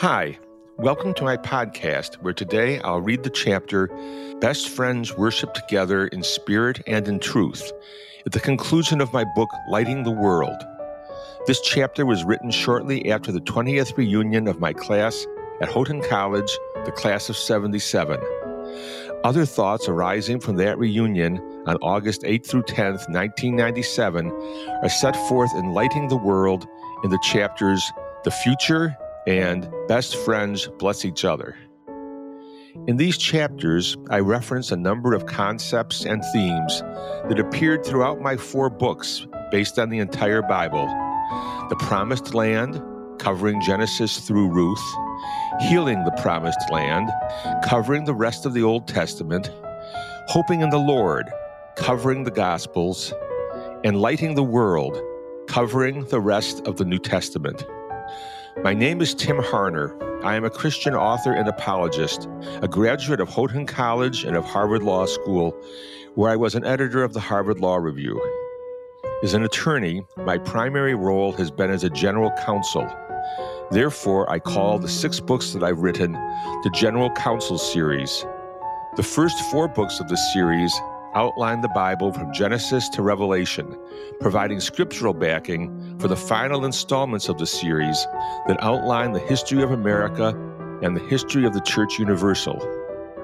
Hi, welcome to my podcast where today I'll read the chapter Best Friends Worship Together in Spirit and in Truth at the conclusion of my book Lighting the World. This chapter was written shortly after the 20th reunion of my class at Houghton College, the class of 77. Other thoughts arising from that reunion on August 8 through 10, 1997, are set forth in Lighting the World in the chapters The Future and Best Friends Bless Each Other. In these chapters, I reference a number of concepts and themes that appeared throughout my four books based on the entire Bible the Promised Land, covering Genesis through Ruth, Healing the Promised Land, covering the rest of the Old Testament, Hoping in the Lord, covering the Gospels, and Lighting the World, covering the rest of the New Testament. My name is Tim Harner. I am a Christian author and apologist, a graduate of Houghton College and of Harvard Law School, where I was an editor of the Harvard Law Review. As an attorney, my primary role has been as a general counsel. Therefore, I call the six books that I've written the General Counsel series. The first four books of the series outline the Bible from Genesis to Revelation, providing scriptural backing for the final installments of the series that outline the history of America and the history of the Church Universal.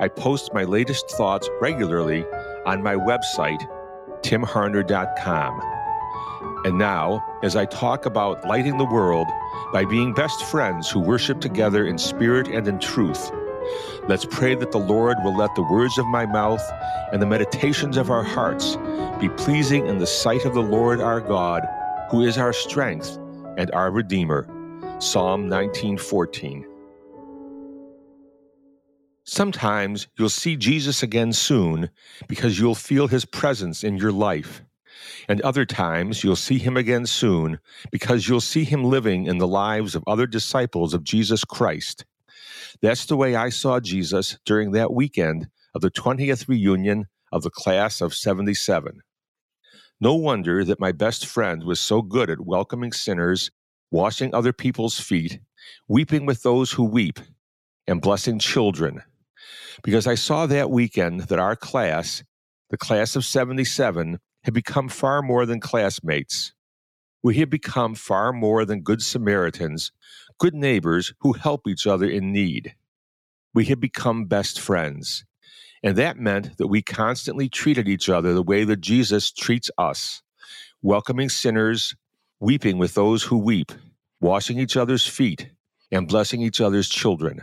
I post my latest thoughts regularly on my website, timharner.com. And now, as I talk about lighting the world by being best friends who worship together in spirit and in truth, Let's pray that the Lord will let the words of my mouth and the meditations of our hearts be pleasing in the sight of the Lord our God, who is our strength and our Redeemer. Psalm 19:14. Sometimes you'll see Jesus again soon because you'll feel his presence in your life. And other times you'll see him again soon because you'll see him living in the lives of other disciples of Jesus Christ. That's the way I saw Jesus during that weekend of the 20th reunion of the class of 77. No wonder that my best friend was so good at welcoming sinners, washing other people's feet, weeping with those who weep, and blessing children. Because I saw that weekend that our class, the class of 77, had become far more than classmates. We had become far more than good Samaritans good neighbors who help each other in need. We had become best friends. And that meant that we constantly treated each other the way that Jesus treats us, welcoming sinners, weeping with those who weep, washing each other's feet, and blessing each other's children.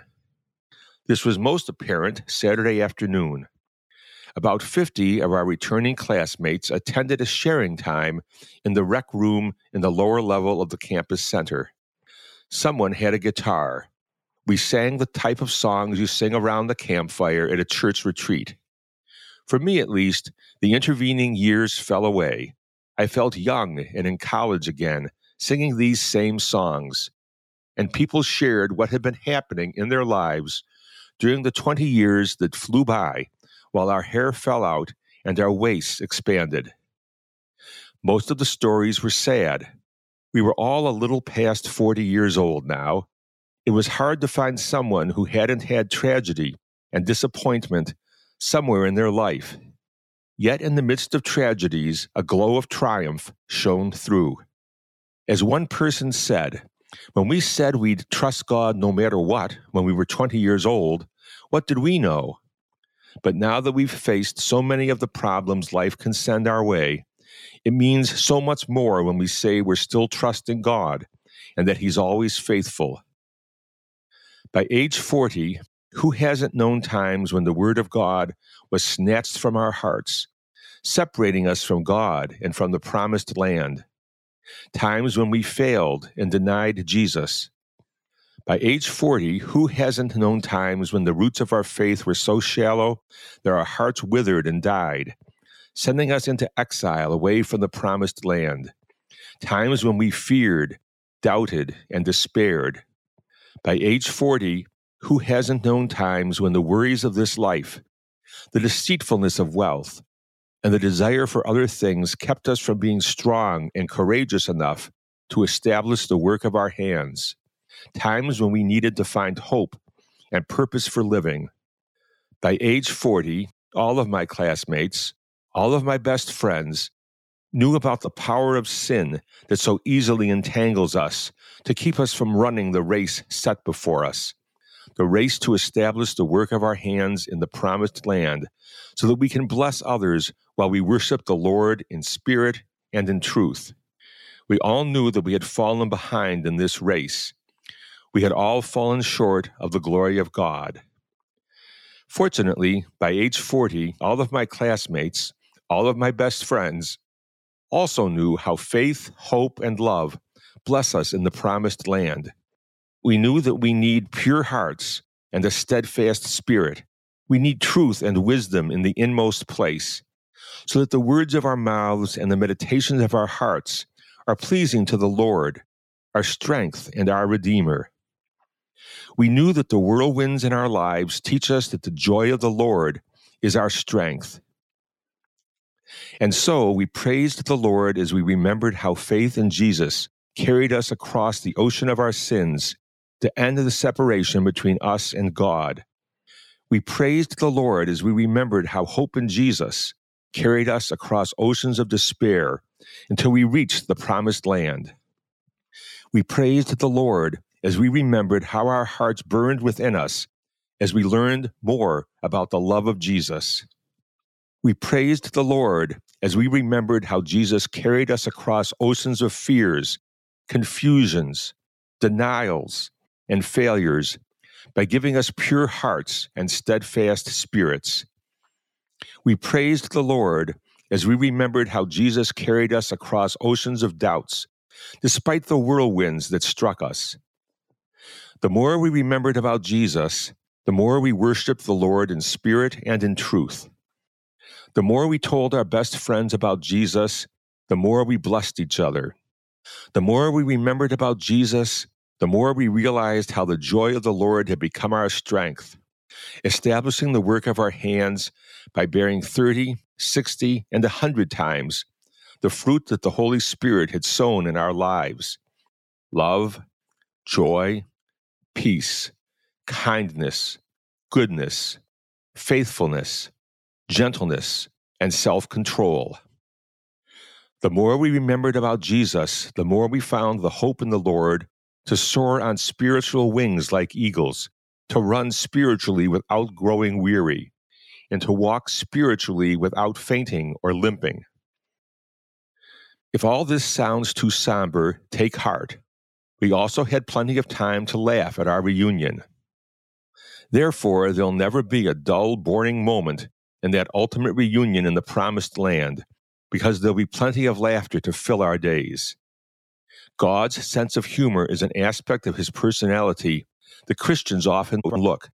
This was most apparent Saturday afternoon. About 50 of our returning classmates attended a sharing time in the rec room in the lower level of the campus center. Someone had a guitar. We sang the type of songs you sing around the campfire at a church retreat. For me, at least, the intervening years fell away. I felt young and in college again, singing these same songs. And people shared what had been happening in their lives during the 20 years that flew by while our hair fell out and our waists expanded. Most of the stories were sad, we were all a little past 40 years old now. It was hard to find someone who hadn't had tragedy and disappointment somewhere in their life. Yet, in the midst of tragedies, a glow of triumph shone through. As one person said, when we said we'd trust God no matter what when we were 20 years old, what did we know? But now that we've faced so many of the problems life can send our way, it means so much more when we say we're still trusting God and that He's always faithful. By age 40, who hasn't known times when the Word of God was snatched from our hearts, separating us from God and from the promised land? Times when we failed and denied Jesus. By age 40, who hasn't known times when the roots of our faith were so shallow that our hearts withered and died, sending us into exile away from the promised land, times when we feared, doubted, and despaired. By age 40, who hasn't known times when the worries of this life, the deceitfulness of wealth, and the desire for other things kept us from being strong and courageous enough to establish the work of our hands? Times when we needed to find hope and purpose for living. By age 40, all of my classmates, all of my best friends, knew about the power of sin that so easily entangles us to keep us from running the race set before us, the race to establish the work of our hands in the promised land, so that we can bless others while we worship the Lord in spirit and in truth. We all knew that we had fallen behind in this race. We had all fallen short of the glory of God. Fortunately, by age 40, all of my classmates, all of my best friends, also knew how faith, hope, and love bless us in the promised land. We knew that we need pure hearts and a steadfast spirit. We need truth and wisdom in the inmost place, so that the words of our mouths and the meditations of our hearts are pleasing to the Lord, our strength and our Redeemer. We knew that the whirlwinds in our lives teach us that the joy of the Lord is our strength and so we praised the Lord as we remembered how faith in Jesus carried us across the ocean of our sins to end the separation between us and God. We praised the Lord as we remembered how hope in Jesus carried us across oceans of despair until we reached the promised land. We praised the Lord as we remembered how our hearts burned within us as we learned more about the love of Jesus. We praised the Lord as we remembered how Jesus carried us across oceans of fears, confusions, denials, and failures by giving us pure hearts and steadfast spirits. We praised the Lord as we remembered how Jesus carried us across oceans of doubts, despite the whirlwinds that struck us. The more we remembered about Jesus, the more we worshiped the Lord in spirit and in truth. The more we told our best friends about Jesus, the more we blessed each other. The more we remembered about Jesus, the more we realized how the joy of the Lord had become our strength, establishing the work of our hands by bearing 30, 60, and a 100 times the fruit that the Holy Spirit had sown in our lives love, joy, peace, kindness, goodness, faithfulness, gentleness, and self control. The more we remembered about Jesus, the more we found the hope in the Lord to soar on spiritual wings like eagles, to run spiritually without growing weary, and to walk spiritually without fainting or limping. If all this sounds too somber, take heart. We also had plenty of time to laugh at our reunion. Therefore, there'll never be a dull, boring moment in that ultimate reunion in the promised land, because there'll be plenty of laughter to fill our days. God's sense of humor is an aspect of his personality that Christians often overlook.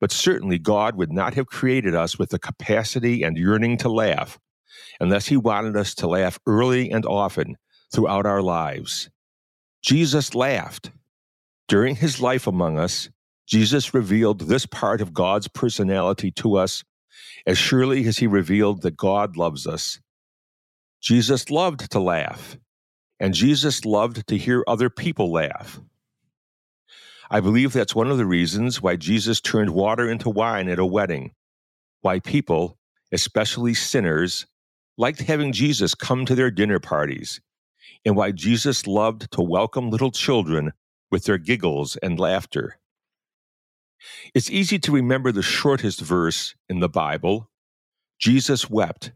But certainly, God would not have created us with the capacity and yearning to laugh unless he wanted us to laugh early and often throughout our lives. Jesus laughed. During his life among us, Jesus revealed this part of God's personality to us as surely as he revealed that God loves us. Jesus loved to laugh, and Jesus loved to hear other people laugh. I believe that's one of the reasons why Jesus turned water into wine at a wedding, why people, especially sinners, liked having Jesus come to their dinner parties, and why Jesus loved to welcome little children with their giggles and laughter. It's easy to remember the shortest verse in the Bible Jesus wept.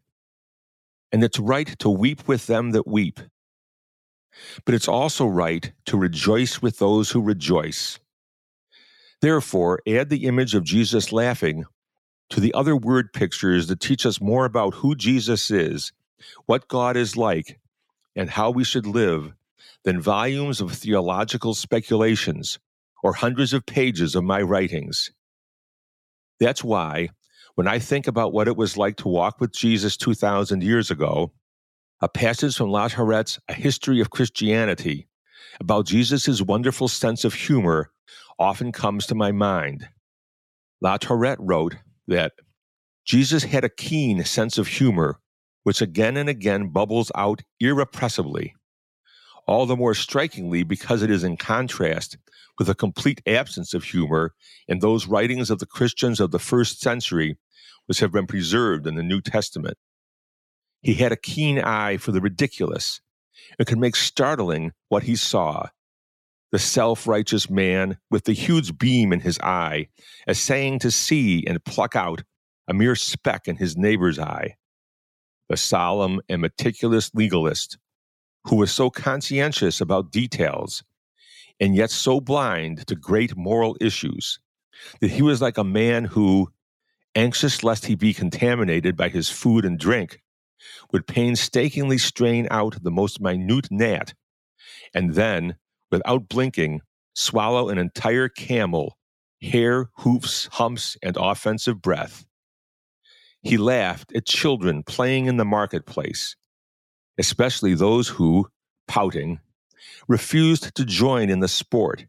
And it's right to weep with them that weep. But it's also right to rejoice with those who rejoice. Therefore, add the image of Jesus laughing to the other word pictures that teach us more about who Jesus is, what God is like, and how we should live than volumes of theological speculations or hundreds of pages of my writings. That's why, when I think about what it was like to walk with Jesus 2,000 years ago, a passage from Latourette's A History of Christianity about Jesus' wonderful sense of humor often comes to my mind. Latourette wrote that Jesus had a keen sense of humor, which again and again bubbles out irrepressibly. all the more strikingly because it is in contrast with a complete absence of humor in those writings of the Christians of the first century which have been preserved in the New Testament. He had a keen eye for the ridiculous and could make startling what he saw. The self righteous man with the huge beam in his eye, essaying to see and pluck out a mere speck in his neighbor's eye. The solemn and meticulous legalist who was so conscientious about details and yet so blind to great moral issues that he was like a man who, anxious lest he be contaminated by his food and drink, would painstakingly strain out the most minute gnat, and then, without blinking, swallow an entire camel, hair, hoofs, humps, and offensive breath. He laughed at children playing in the marketplace, especially those who, pouting, refused to join in the sport,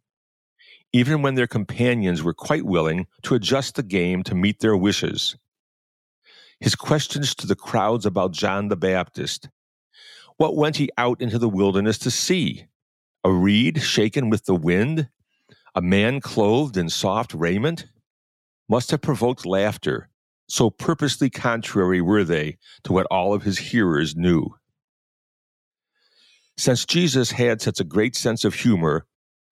even when their companions were quite willing to adjust the game to meet their wishes. His questions to the crowds about John the Baptist What went he out into the wilderness to see? A reed shaken with the wind? A man clothed in soft raiment? Must have provoked laughter, so purposely contrary were they to what all of his hearers knew. Since Jesus had such a great sense of humor,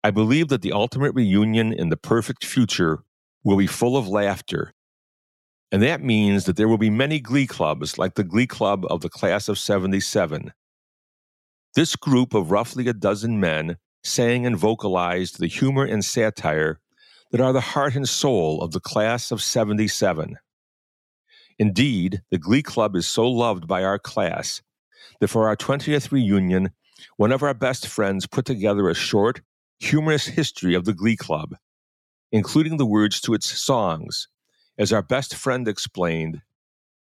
I believe that the ultimate reunion in the perfect future will be full of laughter. And that means that there will be many glee clubs like the glee club of the class of 77. This group of roughly a dozen men sang and vocalized the humor and satire that are the heart and soul of the class of 77. Indeed, the Glee Club is so loved by our class that for our 20th reunion, one of our best friends put together a short, humorous history of the Glee Club, including the words to its songs. As our best friend explained,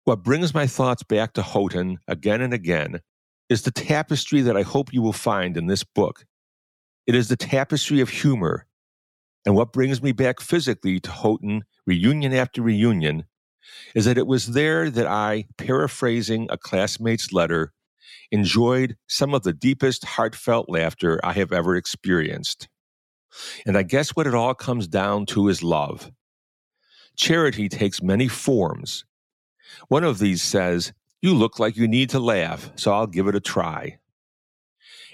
what brings my thoughts back to Houghton again and again is the tapestry that I hope you will find in this book. It is the tapestry of humor. And what brings me back physically to Houghton, reunion after reunion, is that it was there that I, paraphrasing a classmate's letter, enjoyed some of the deepest heartfelt laughter I have ever experienced. And I guess what it all comes down to is love. Charity takes many forms. One of these says, You look like you need to laugh, so I'll give it a try.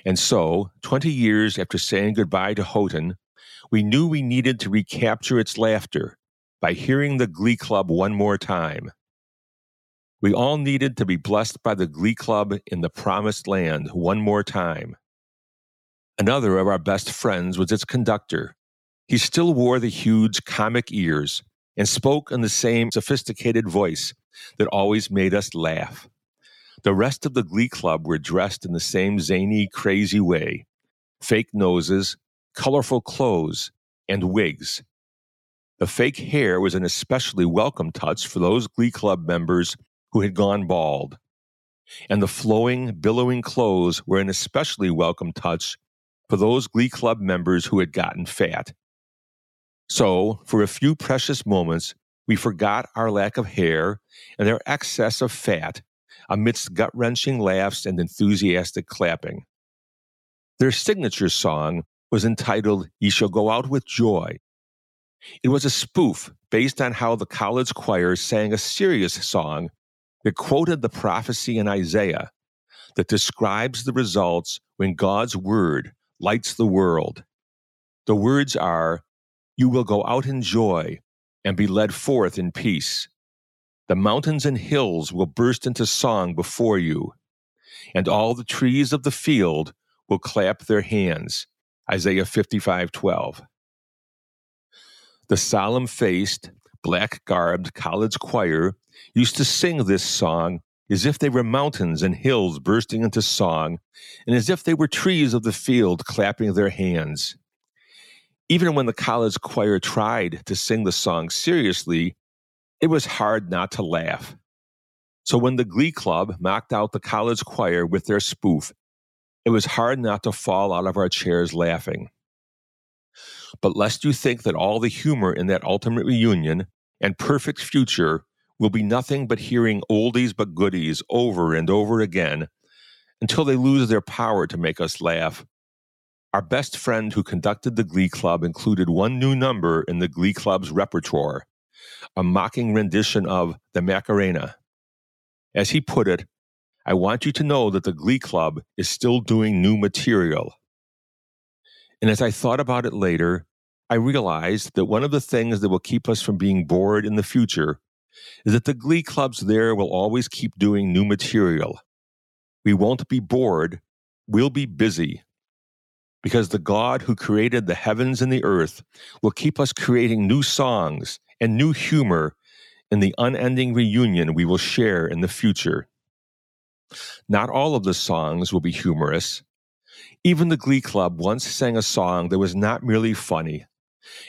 And so, 20 years after saying goodbye to Houghton, we knew we needed to recapture its laughter by hearing the Glee Club one more time. We all needed to be blessed by the Glee Club in the Promised Land one more time. Another of our best friends was its conductor. He still wore the huge comic ears and spoke in the same sophisticated voice that always made us laugh. The rest of the Glee Club were dressed in the same zany, crazy way fake noses, colorful clothes, and wigs. The fake hair was an especially welcome touch for those Glee Club members who had gone bald. And the flowing, billowing clothes were an especially welcome touch for those Glee Club members who had gotten fat. So, for a few precious moments, we forgot our lack of hair and our excess of fat amidst gut wrenching laughs and enthusiastic clapping. Their signature song was entitled Ye Shall Go Out with Joy. It was a spoof based on how the college choir sang a serious song that quoted the prophecy in Isaiah that describes the results when God's word lights the world. The words are, You will go out in joy and be led forth in peace. The mountains and hills will burst into song before you, and all the trees of the field will clap their hands. Isaiah 55 12. The solemn faced, black garbed college choir used to sing this song as if they were mountains and hills bursting into song, and as if they were trees of the field clapping their hands. Even when the college choir tried to sing the song seriously, it was hard not to laugh. So when the Glee Club knocked out the college choir with their spoof, it was hard not to fall out of our chairs laughing. But lest you think that all the humor in that ultimate reunion and perfect future will be nothing but hearing oldies but goodies over and over again, until they lose their power to make us laugh. Our best friend who conducted the Glee Club included one new number in the Glee Club's repertoire, a mocking rendition of the Macarena. As he put it, I want you to know that the Glee Club is still doing new material. And as I thought about it later, I realized that one of the things that will keep us from being bored in the future is that the Glee Clubs there will always keep doing new material. We won't be bored, we'll be busy. Because the God who created the heavens and the earth will keep us creating new songs and new humor in the unending reunion we will share in the future. Not all of the songs will be humorous. Even the Glee Club once sang a song that was not merely funny.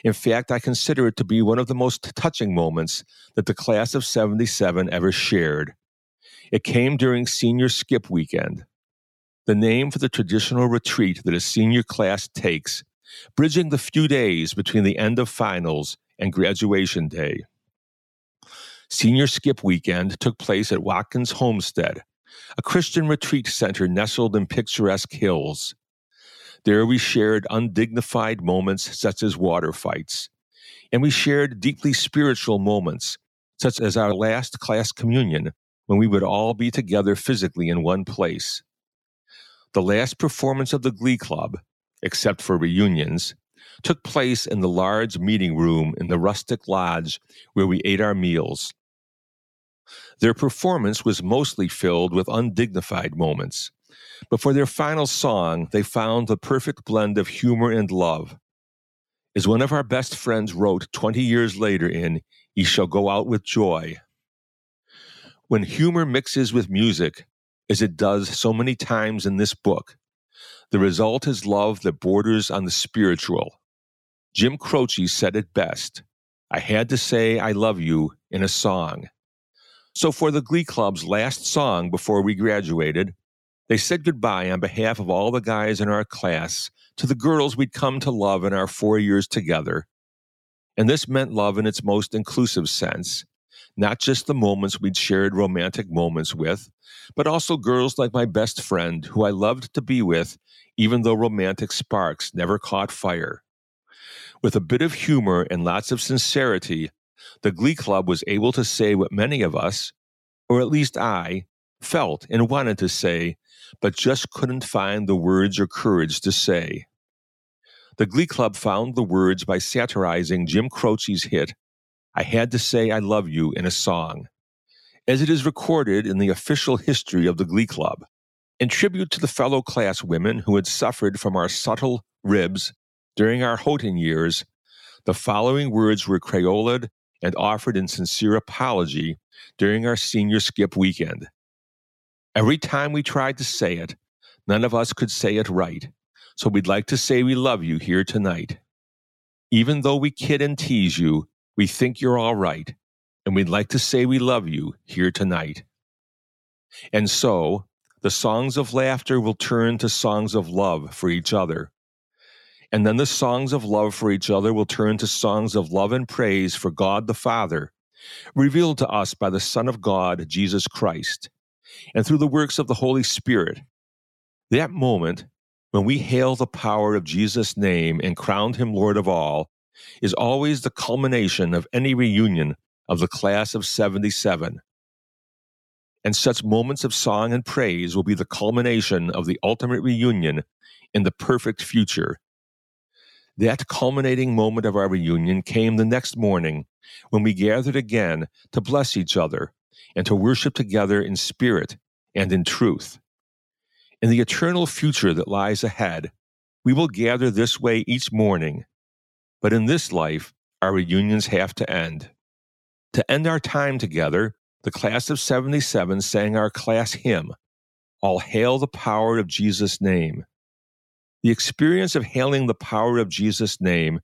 In fact, I consider it to be one of the most touching moments that the class of 77 ever shared. It came during senior skip weekend, the name for the traditional retreat that a senior class takes, bridging the few days between the end of finals and graduation day. Senior Skip Weekend took place at Watkins Homestead, a Christian retreat center nestled in picturesque hills. There we shared undignified moments such as water fights, and we shared deeply spiritual moments such as our last class communion when we would all be together physically in one place. The last performance of the Glee Club, except for reunions, took place in the large meeting room in the rustic lodge where we ate our meals. Their performance was mostly filled with undignified moments, but for their final song, they found the perfect blend of humor and love. As one of our best friends wrote 20 years later in Ye Shall Go Out with Joy, when humor mixes with music, as it does so many times in this book, the result is love that borders on the spiritual. Jim Croce said it best I had to say I love you in a song. So, for the Glee Club's last song before we graduated, they said goodbye on behalf of all the guys in our class to the girls we'd come to love in our four years together. And this meant love in its most inclusive sense, not just the moments we'd shared romantic moments with, but also girls like my best friend, who I loved to be with, even though romantic sparks never caught fire. With a bit of humor and lots of sincerity, the Glee Club was able to say what many of us, or at least I, felt and wanted to say, but just couldn't find the words or courage to say. The Glee Club found the words by satirizing Jim Croce's hit, I Had to Say I Love You in a song, as it is recorded in the official history of the Glee Club. In tribute to the fellow class women who had suffered from our subtle ribs during our Houghton years, the following words were creolaed and offered in sincere apology during our senior skip weekend. Every time we tried to say it, none of us could say it right, so we'd like to say we love you here tonight. Even though we kid and tease you, we think you're all right, and we'd like to say we love you here tonight. And so, the songs of laughter will turn to songs of love for each other. And then the songs of love for each other will turn to songs of love and praise for God the Father, revealed to us by the Son of God, Jesus Christ, and through the works of the Holy Spirit. That moment, when we hail the power of Jesus' name and crown him Lord of all, is always the culmination of any reunion of the class of 77. And such moments of song and praise will be the culmination of the ultimate reunion in the perfect future that culminating moment of our reunion came the next morning when we gathered again to bless each other and to worship together in spirit and in truth. In the eternal future that lies ahead, we will gather this way each morning. But in this life, our reunions have to end. To end our time together, the class of 77 sang our class hymn, All Hail the Power of Jesus' Name. The experience of hailing the power of Jesus' name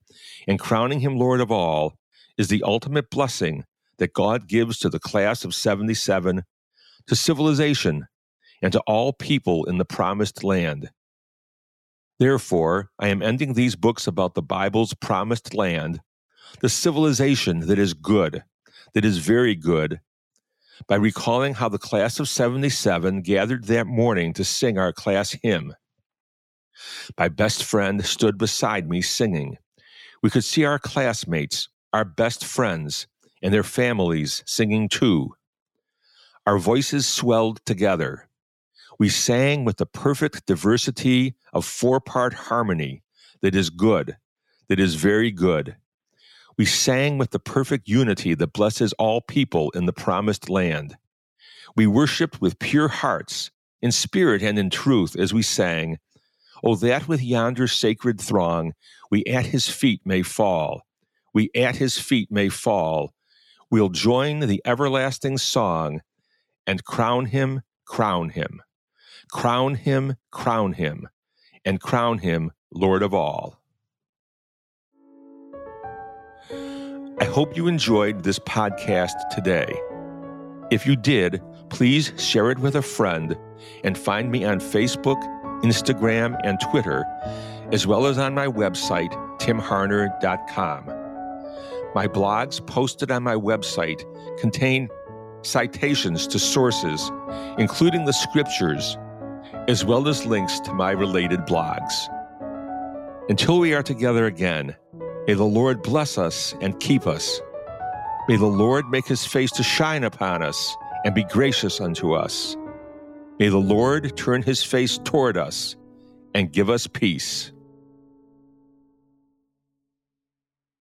and crowning him Lord of all is the ultimate blessing that God gives to the class of 77, to civilization, and to all people in the promised land. Therefore, I am ending these books about the Bible's promised land, the civilization that is good, that is very good, by recalling how the class of 77 gathered that morning to sing our class hymn. My best friend stood beside me singing. We could see our classmates, our best friends, and their families singing too. Our voices swelled together. We sang with the perfect diversity of four part harmony that is good, that is very good. We sang with the perfect unity that blesses all people in the promised land. We worshiped with pure hearts, in spirit and in truth, as we sang, Oh, that with yonder sacred throng we at his feet may fall, we at his feet may fall. We'll join the everlasting song and crown him, crown him, crown him, crown him, and crown him Lord of all. I hope you enjoyed this podcast today. If you did, please share it with a friend and find me on Facebook, Instagram, and Twitter, as well as on my website, timharner.com. My blogs posted on my website contain citations to sources, including the scriptures, as well as links to my related blogs. Until we are together again, May the Lord bless us and keep us. May the Lord make his face to shine upon us and be gracious unto us. May the Lord turn his face toward us and give us peace.